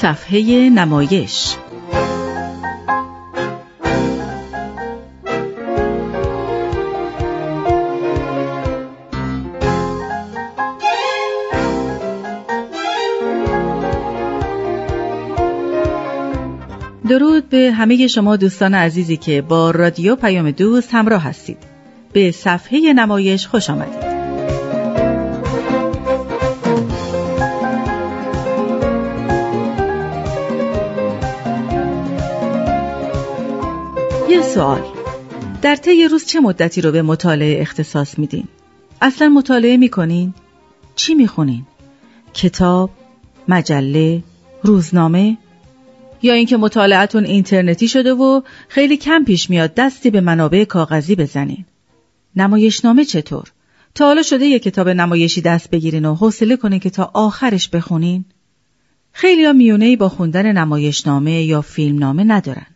صفحه نمایش درود به همه شما دوستان عزیزی که با رادیو پیام دوست همراه هستید. به صفحه نمایش خوش آمدید. سوال در طی روز چه مدتی رو به مطالعه اختصاص میدین؟ اصلا مطالعه می‌کنین؟ چی می‌خونین؟ کتاب، مجله، روزنامه یا اینکه مطالعتون اینترنتی شده و خیلی کم پیش میاد دستی به منابع کاغذی بزنین. نمایشنامه چطور؟ تا حالا شده یه کتاب نمایشی دست بگیرین و حوصله کنین که تا آخرش بخونین؟ خیلی ها میونه با خوندن نمایشنامه یا فیلمنامه ندارن.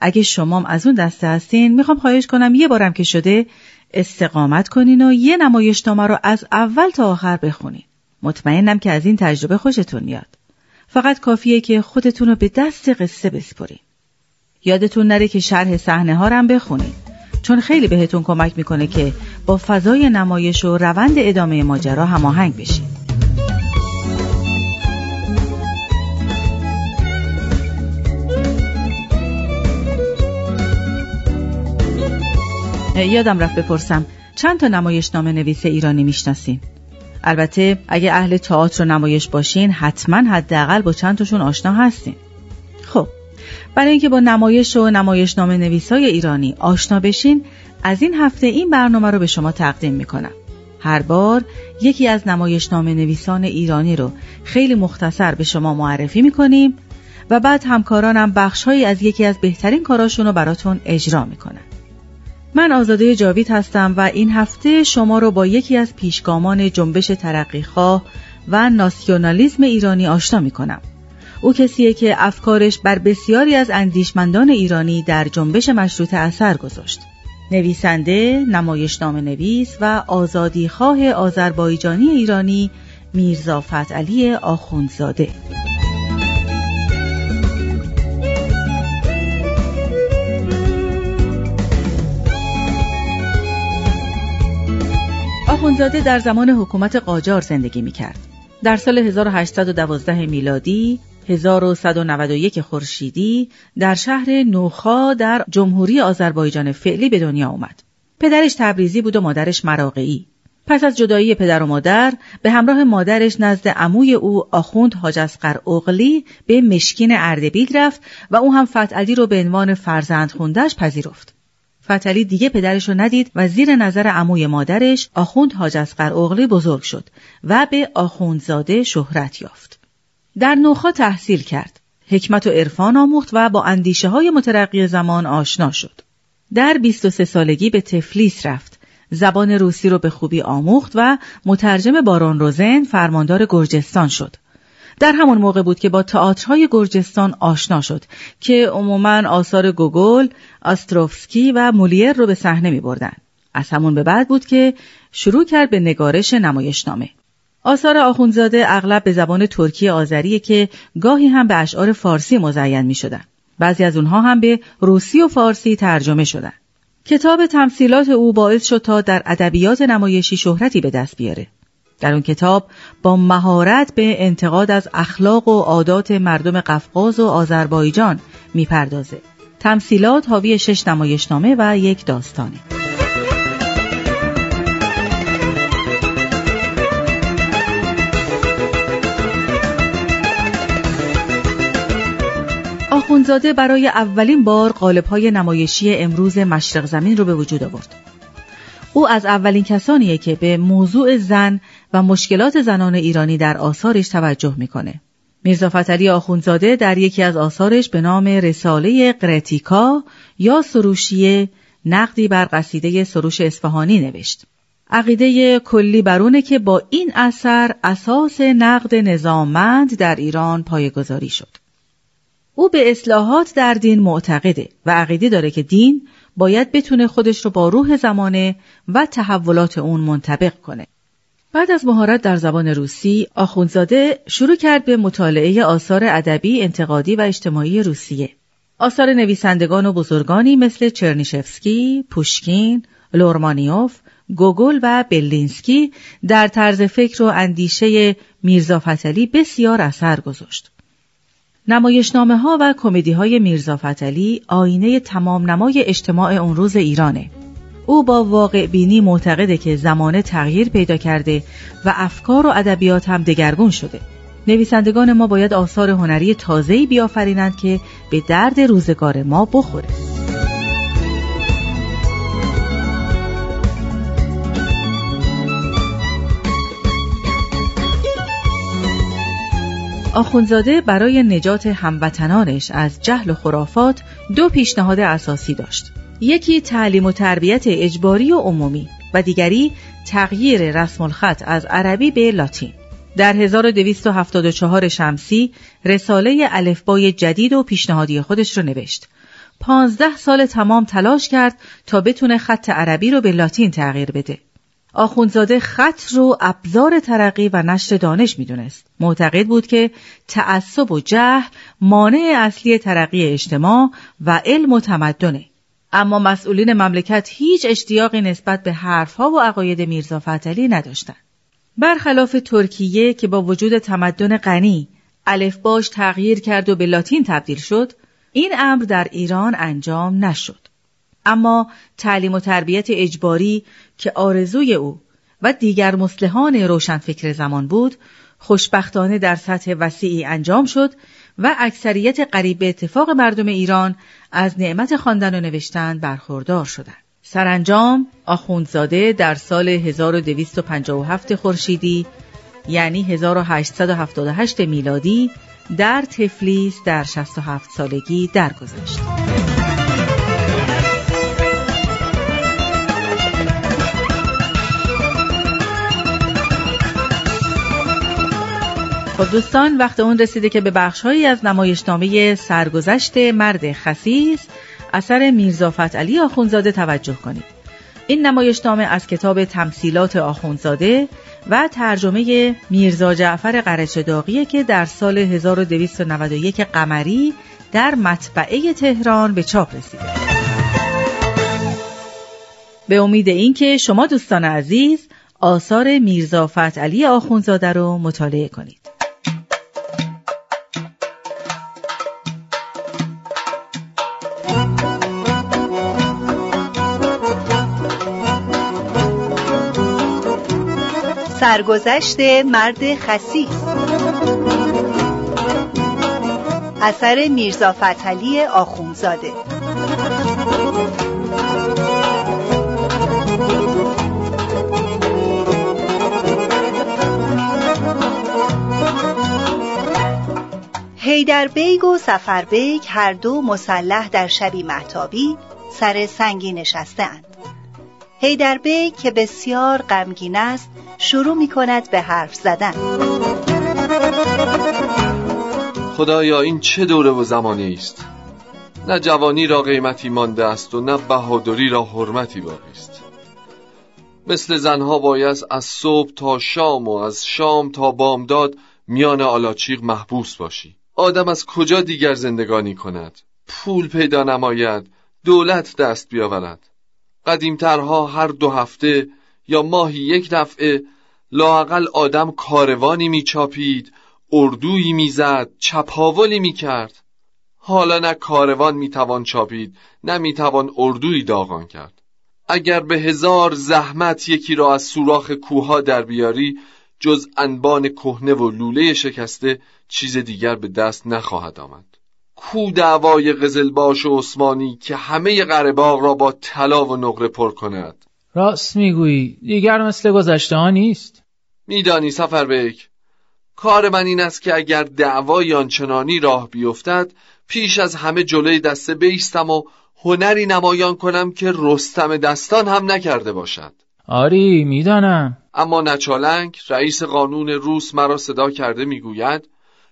اگه شمام از اون دسته هستین می‌خوام خواهش کنم یه بارم که شده استقامت کنین و یه نمایشنامه رو از اول تا آخر بخونین. مطمئنم که از این تجربه خوشتون میاد. فقط کافیه که خودتون رو به دست قصه بسپرین. یادتون نره که شرح صحنه ها هم بخونین چون خیلی بهتون کمک می‌کنه که با فضای نمایش و روند ادامه ماجرا هماهنگ بشین. یادم رفت بپرسم چند تا نمایشنامه نویس ایرانی می‌شناسین؟ البته اگه اهل تئاتر و نمایش باشین حتما حداقل با چند تاشون آشنا هستین. خب برای اینکه با نمایش و نمایشنامه نویسای ایرانی آشنا بشین از این هفته این برنامه رو به شما تقدیم می‌کنم. هر بار یکی از نمایشنامه نویسان ایرانی رو خیلی مختصر به شما معرفی می‌کنیم و بعد همکارانم بخشهایی از یکی از بهترین کاراشون رو براتون اجرا می‌کنن. من آزاده جاوید هستم و این هفته شما رو با یکی از پیشگامان جنبش ترقیخواه و ناسیونالیزم ایرانی آشنا می کنم. او کسیه که افکارش بر بسیاری از اندیشمندان ایرانی در جنبش مشروط اثر گذاشت. نویسنده، نمایشنامه نویس و آزادیخواه آذربایجانی ایرانی میرزا فتعلی آخوندزاده. آخونزاده در زمان حکومت قاجار زندگی می کرد. در سال 1812 میلادی 1191 خورشیدی در شهر نوخا در جمهوری آذربایجان فعلی به دنیا آمد. پدرش تبریزی بود و مادرش مراقعی. پس از جدایی پدر و مادر به همراه مادرش نزد عموی او آخوند حاج اسقر اغلی به مشکین اردبیل رفت و او هم فتعلی رو به عنوان فرزند خوندهش پذیرفت. فتلی دیگه پدرش رو ندید و زیر نظر عموی مادرش آخوند حاج اسقر اغلی بزرگ شد و به آخوندزاده شهرت یافت. در نوخا تحصیل کرد. حکمت و عرفان آموخت و با اندیشه های مترقی زمان آشنا شد. در 23 سالگی به تفلیس رفت. زبان روسی رو به خوبی آموخت و مترجم بارون روزن فرماندار گرجستان شد. در همون موقع بود که با تئاترهای گرجستان آشنا شد که عموما آثار گوگل، آستروفسکی و مولیر رو به صحنه می بردن. از همون به بعد بود که شروع کرد به نگارش نمایشنامه. آثار آخونزاده اغلب به زبان ترکی آذریه که گاهی هم به اشعار فارسی مزین می شدن. بعضی از اونها هم به روسی و فارسی ترجمه شدن. کتاب تمثیلات او باعث شد تا در ادبیات نمایشی شهرتی به دست بیاره. در اون کتاب با مهارت به انتقاد از اخلاق و عادات مردم قفقاز و آذربایجان می‌پردازه. تمثیلات حاوی شش نمایشنامه و یک داستانه. آخونزاده برای اولین بار قالب‌های نمایشی امروز مشرق زمین رو به وجود آورد. او از اولین کسانیه که به موضوع زن و مشکلات زنان ایرانی در آثارش توجه می‌کنه. میرزا فتری آخونزاده در یکی از آثارش به نام رساله قرتیکا یا سروشیه نقدی بر قصیده سروش اصفهانی نوشت. عقیده کلی برونه که با این اثر اساس نقد نظاممند در ایران پایگذاری شد. او به اصلاحات در دین معتقده و عقیده داره که دین باید بتونه خودش رو با روح زمانه و تحولات اون منطبق کنه. بعد از مهارت در زبان روسی، آخوندزاده شروع کرد به مطالعه آثار ادبی، انتقادی و اجتماعی روسیه. آثار نویسندگان و بزرگانی مثل چرنیشفسکی، پوشکین، لرمانتوف، گوگل و بلینسکی در طرز فکر و اندیشه میرزا فتحعلی بسیار اثر گذاشت. نمایشنامه ها و کمدی های میرزا فتحعلی آینه تمام نمای اجتماع اون روز ایرانه. او با واقع بینی معتقده که زمانه تغییر پیدا کرده و افکار و ادبیات هم دگرگون شده. نویسندگان ما باید آثار هنری تازه‌ای بیافرینند که به درد روزگار ما بخوره. آخونزاده برای نجات هموطنانش از جهل و خرافات دو پیشنهاد اساسی داشت. یکی تعلیم و تربیت اجباری و عمومی و دیگری تغییر رسم الخط از عربی به لاتین. در 1274 شمسی رساله الفبای جدید و پیشنهادی خودش رو نوشت. پانزده سال تمام تلاش کرد تا بتونه خط عربی رو به لاتین تغییر بده. آخونزاده خط رو ابزار ترقی و نشر دانش می‌دونست. معتقد بود که تعصب و جهل مانع اصلی ترقی اجتماع و علم و تمدنه. اما مسئولین مملکت هیچ اشتیاقی نسبت به حرفها و عقاید میرزا فتلی نداشتند. برخلاف ترکیه که با وجود تمدن غنی الفباش تغییر کرد و به لاتین تبدیل شد، این امر در ایران انجام نشد. اما تعلیم و تربیت اجباری که آرزوی او و دیگر مسلحان روشنفکر زمان بود، خوشبختانه در سطح وسیعی انجام شد و اکثریت قریب به اتفاق مردم ایران از نعمت خواندن و نوشتن برخوردار شدند. سرانجام آخوندزاده در سال 1257 خورشیدی یعنی 1878 میلادی در تفلیس در 67 سالگی درگذشت. خب دوستان وقت اون رسیده که به بخشهایی از نمایشنامه سرگذشت مرد خسیس اثر میرزا علی آخونزاده توجه کنید. این نمایشنامه از کتاب تمثیلات آخونزاده و ترجمه میرزا جعفر قرچداغیه که در سال 1291 قمری در مطبعه تهران به چاپ رسیده. به امید اینکه شما دوستان عزیز آثار میرزا علی آخونزاده رو مطالعه کنید. سرگذشت مرد خسیس اثر میرزا فتحلی آخونزاده حیدر بیگ و صفر بیگ هر دو مسلح در شبی مهتابی سر سنگی نشستهاند. حیدر بیگ که بسیار غمگین است شروع می کند به حرف زدن. خدایا این چه دوره و زمانی است؟ نه جوانی را قیمتی مانده است و نه بهادری را حرمتی باقی است. مثل زنها باید از صبح تا شام و از شام تا بامداد میان آلاچیق محبوس باشی. آدم از کجا دیگر زندگانی کند؟ پول پیدا نماید دولت دست بیاورد. قدیمترها هر دو هفته یا ماهی یک دفعه لاقل آدم کاروانی میچاپید اردویی می‌زد چپاولی می‌کرد. حالا نه کاروان می‌توان چاپید نه می‌توان اردویی داغان کرد. اگر به هزار زحمت یکی را از سوراخ کوها در بیاری جز انبان کهنه و لوله شکسته چیز دیگر به دست نخواهد آمد. کو دعوای قزلباش و عثمانی که همه قرباغ را با طلا و نقره پر کند. راست می‌گویی. دیگر مثل گذشته ها نیست. میدانی سفربک کار من این است که اگر دعوای آنچنانی راه بیفتد پیش از همه جلوی دسته بیستم و هنری نمایان کنم که رستم دستان هم نکرده باشد. آری می‌دانم. اما نچالنگ رئیس قانون روس مرا صدا کرده می‌گوید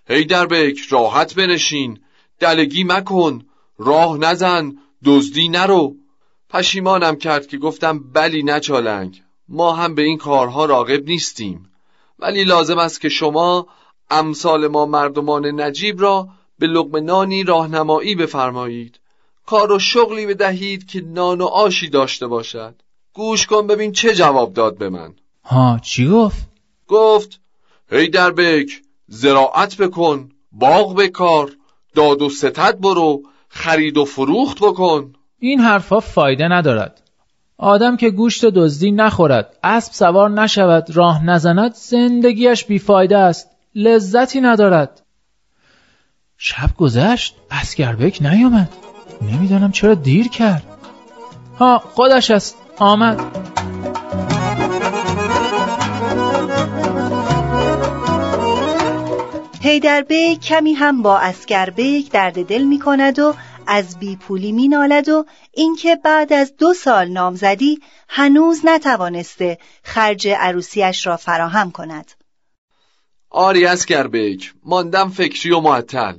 هی دربک راحت بنشین. دلگی مکن راه نزن دزدی نرو. پشیمانم کرد که گفتم بلی نچالنگ ما هم به این کارها راغب نیستیم. ولی لازم است که شما امثال ما مردمان نجیب را به لقمه نانی راهنمایی بفرمایید. کار و شغلی بدهید که نان و آشی داشته باشد. گوش کن ببین چه جواب داد به من. ها چی گفت؟ گفت هی دربک زراعت بکن باغ بکار داد و ستد برو خرید و فروخت بکن. این حرفها فایده ندارد. آدم که گوشت دزدی نخورد اسب سوار نشود راه نزند زندگیش بیفایده است لذتی ندارد. شب گذشت عسکربیگ نیامد. نمی‌دانم چرا دیر کرد. ها خودش است. آمد. حیدربیگ کمی هم با عسکربیگ درد دل می کند و از بیپولی می نالد و اینکه بعد از دو سال نامزدی هنوز نتوانسته خرج عروسیش را فراهم کند. آری عسکربیگ ماندم فکری و معطل.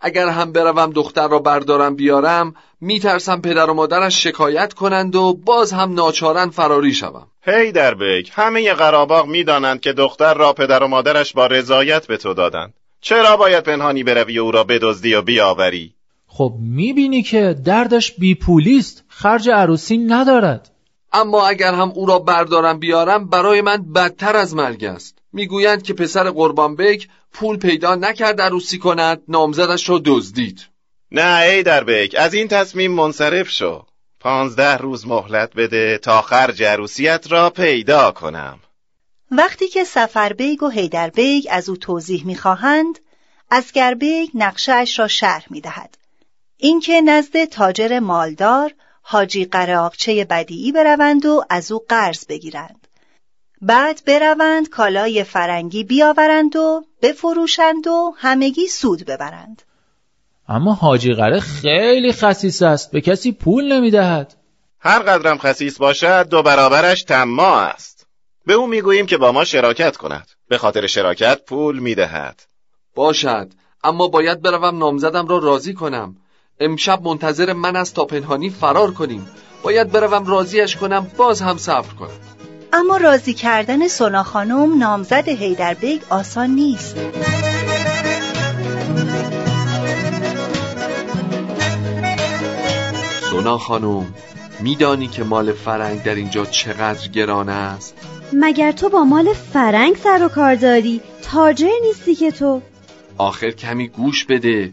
اگر هم بروم دختر را بردارم بیارم میترسم پدر و مادرش شکایت کنند و باز هم ناچارا فراری شوم. حیدربیگ همه قراباغ می‌دانند که دختر را پدر و مادرش با رضایت به تو دادند. چرا باید پنهانی بروی و او را بدزدی و بیاوری؟ خب می‌بینی که دردش بیپولیست خرج عروسی ندارد. اما اگر هم او را بردارم بیارم برای من بدتر از مرگ است. می‌گویند که پسر قربان بیگ پول پیدا نکرد عروسی کند نامزدش را دزدید. نه حیدربیگ از این تصمیم منصرف شو. پانزده روز مهلت بده تا خرج عروسیت را پیدا کنم. وقتی که صفر بیگ و حیدر بیگ از او توضیح می‌خواهند عسکر بیگ نقشه را شرح می‌دهد. اینکه نزد تاجر مالدار حاجی قراقچه بدیعی بروند و از او قرض بگیرند. بعد بروند کالای فرنگی بیاورند و بفروشند و همگی سود ببرند. اما حاجی قره خیلی خسیس است به کسی پول نمی‌دهد. هر قدرم خسیس باشد دو برابرش تما است. به او می‌گوییم که با ما شراکت کند. به خاطر شراکت پول می‌دهد. باشد. اما باید بروم نامزدم را راضی کنم. امشب منتظر من است تا پنهانی فرار کنیم. باید بروم راضیش کنم باز هم صبر کنم. اما راضی کردن سونا خانم نامزد هیدربیگ آسان نیست. سونا خانم میدانی که مال فرنگ در اینجا چقدر گران است؟ مگر تو با مال فرنگ سر و کار داری؟ تاجر نیستی که تو. آخر کمی گوش بده.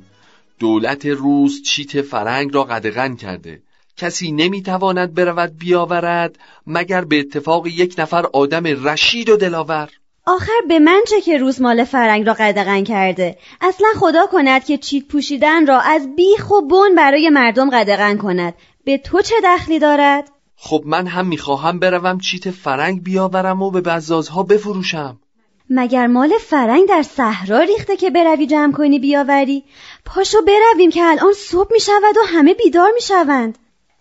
دولت روز چیت فرنگ را قدغن کرده. کسی نمی‌تواند برود بیاورد مگر به اتفاق یک نفر آدم رشید و دلاور. آخر به من چه که روز مال فرنگ را قدغن کرده؟ اصلا خدا کند که چیت پوشیدن را از بیخ و بن برای مردم قدغن کند. به تو چه دخلی دارد؟ خب من هم می‌خواهم بروم چیت فرنگ بیاورم و به بزازها بفروشم. مگر مال فرنگ در صحرا ریخته که بروی جمع کنی بیاوری؟ پاشو برویم که الان صبح می شود و همه بیدار می شوند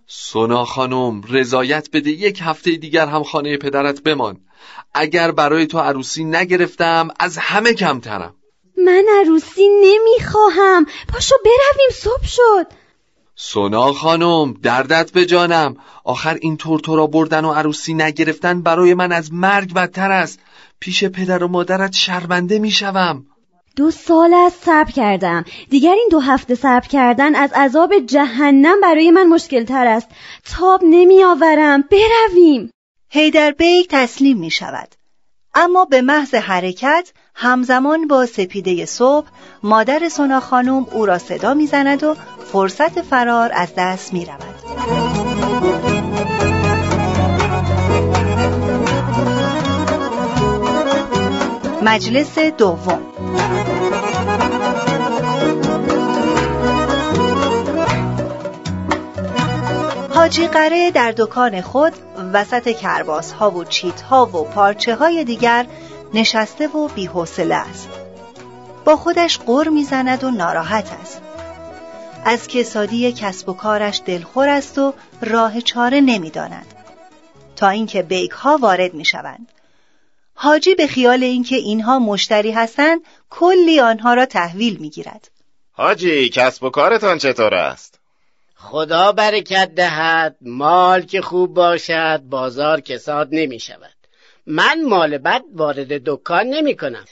سونا خانم رضایت بده یک هفته دیگر هم خانه پدرت بمان. اگر برای تو عروسی نگرفتم از همه کمترم. من عروسی نمی‌خواهم. پاشو برویم صبح شد. سونا خانم دردت به جانم آخر این طور تو را بردن و عروسی نگرفتن برای من از مرگ بدتر است. پیش پدر و مادرت شرمنده می‌شوم. دو سال از صبر کردم. دیگر این دو هفته صبر کردن از عذاب جهنم برای من مشکل تر است. تاب نمی آورم برویم. هیدر بیگ تسلیم می شود اما به محض حرکت همزمان با سپیده صبح مادر سونا خانم او را صدا می‌زند و فرصت فرار از دست می رود. مجلس دوم حاجی قره در دکان خود وسط کرباس ها و چیت ها و پارچه های دیگر نشسته و بیحوصله است با خودش قر می‌زند و ناراحت است از کسادی کسب و کارش دلخور است و راه چاره نمی‌داند تا اینکه بیک ها وارد می شوند. حاجی به خیال اینکه اینها مشتری هستند کلی آنها را تحویل می گیرد. حاجی کسب و کارتان چطور است؟ خدا برکت دهد مال که خوب باشد بازار کساد نمی شود من مال بد وارد دکان نمی کنم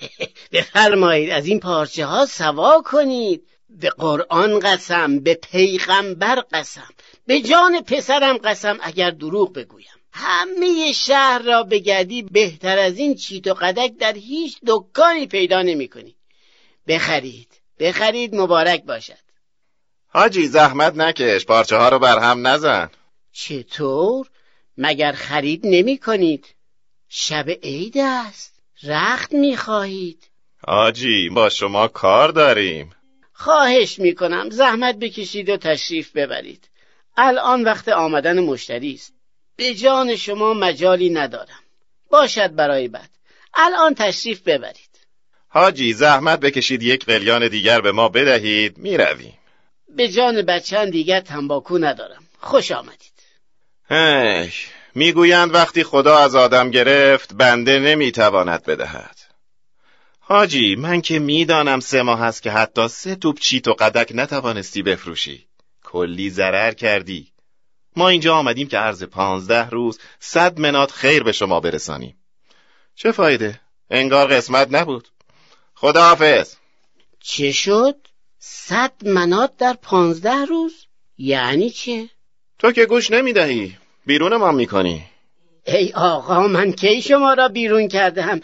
بفرمایید از این پارچه ها سوا کنید. به قرآن قسم به پیغمبر قسم به جان پسرم قسم اگر دروغ بگویم. همه شهر را بگردی بهتر از این چیت و قدک در هیچ دکانی پیدا نمی کنی. بخرید. بخرید مبارک باشد. حاجی زحمت نکش. پارچه ها رو بر هم نزن. چطور؟ مگر خرید نمی کنید؟ شب عید است. رخت می خواهید. حاجی با شما کار داریم. خواهش می کنم. زحمت بکشید و تشریف ببرید. الان وقت آمدن مشتری است. به جان شما مجالی ندارم. باشد برای بعد الان تشریف ببرید. حاجی زحمت بکشید یک قلیان دیگر به ما بدهید می‌رویم. به جان بچه‌ان دیگر تنباکو ندارم. خوش آمدید. می‌گویند وقتی خدا از آدم گرفت بنده نمی‌تواند بدهد حاجی من که می‌دانم سه ماه هست که حتی سه توپ چیت و قدک نتوانستی بفروشی کلی ضرر کردی ما اینجا آمدیم که عرض پانزده روز صد منات خیر به شما برسانیم چه فایده؟ انگار قسمت نبود خداحافظ چه شد؟ صد منات در پانزده روز؟ یعنی چه؟ تو که گوش نمی‌دهی بیرون ما می‌کنی؟ ای آقا من کی شما را بیرون کردم؟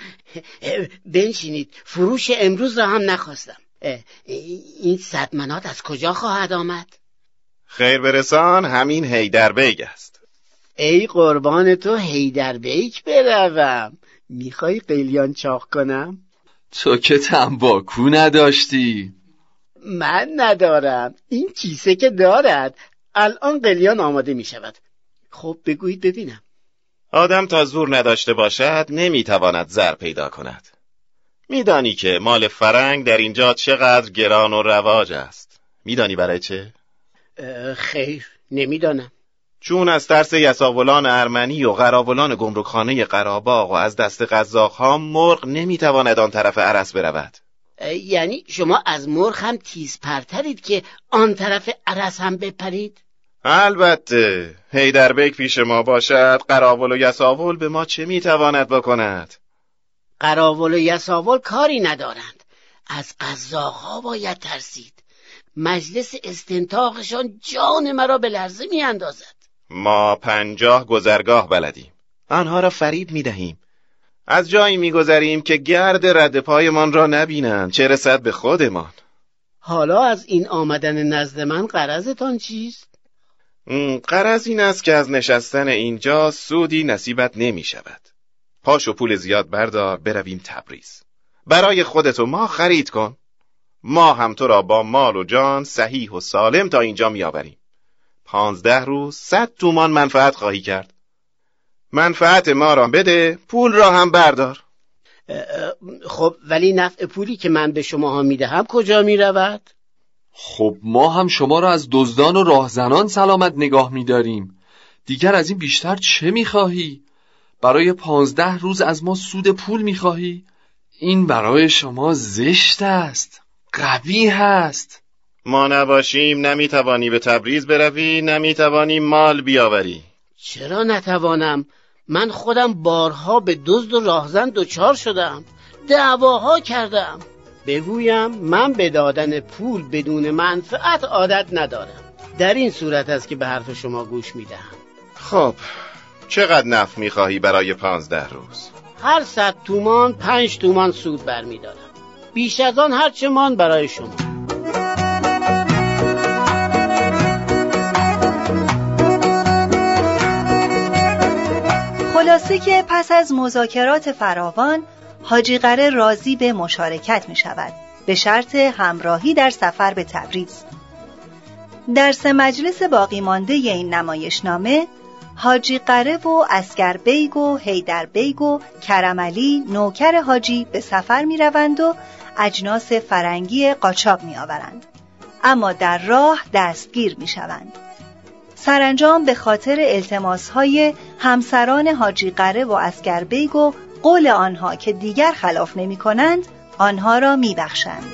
بنشینید فروش امروز را هم نخواستم. این صد منات از کجا خواهد آمد؟ خیر برسان همین حیدر بیگ است. ای قربان تو حیدر بیگ بروم. می‌خوای قلیان چاق کنم؟ تو که تنباکو نداشتی. من ندارم. این کیسه که دارد الان قلیان آماده می شود خب بگویید ببینم. آدم تا زور نداشته باشد نمی‌تواند زر پیدا کند. میدانی که مال فرنگ در اینجا چقدر گران و رواج است. میدانی برای چه؟ خیر نمی‌دانم. چون از ترس یساولان ارمنی و قراولان گمرکخانه قراباغ و از دست قزاقها مرغ نمی‌تواند آن طرف عرس برود. یعنی شما از مرغ هم تیز پرترید که آن طرف عرس هم بپرید؟ البته بیک پیش ما باشد قراول و یساول به ما چه می‌تواند بکند؟ قراول و یساول کاری ندارند. از قزاقها باید ترسید. مجلس استنتاقشان جان مرا به لرزه میاندازد. ما پنجاه گذرگاه بلدیم. آنها را فریب می‌دهیم. از جایی میگذریم که گرد رد پایمان را نبینند چه رسد به خودمان. حالا از این آمدن نزد من قرضتان چیست؟ قرض این است که از نشستن اینجا سودی نصیبت نمی شود. پاش و پول زیاد بردار برویم تبریز. برای خودت و ما خرید کن. ما هم تو را با مال و جان صحیح و سالم تا اینجا میآوریم. پانزده روز صد تومان منفعت خواهی کرد. منفعت ما را بده پول را هم بردار. خب ولی نفع پولی که من به شما ها می‌دهم کجا می رود؟ خب ما هم شما را از دزدان و راهزنان سلامت نگاه میداریم دیگر از این بیشتر چه می‌خواهی؟ برای پانزده روز از ما سود پول می‌خواهی؟ این برای شما زشت است قوی هست ما نباشیم نمی‌توانی به تبریز بروی نمی‌توانی مال بیاوری چرا نتوانم؟ من خودم بارها به دزد و راهزن دچار شدم دعواها کردم بگویم من به دادن پول بدون منفعت عادت ندارم. در این صورت است که به حرف شما گوش می‌دهم. خب چقدر نفت می‌خواهی برای پانزده روز؟ هر صد تومان پنج تومان سود برمیدارم. بیش از آن هر چه مان برای شما. خلاصه که پس از مذاکرات فراوان حاجی قره راضی به مشارکت می شود به شرط همراهی در سفر به تبریز در سه مجلس باقی مانده این نمایشنامه حاجی قره و عسکر بیگ و حیدر بیگ و کرملی نوکر حاجی به سفر می روند و اجناس فرنگی قاچاق می آورند. اما در راه دستگیر می شوند. سرانجام به خاطر التماس های همسران حاجی قره و عسکر بیگ و قول آنها که دیگر خلاف نمی کنند آنها را می بخشند.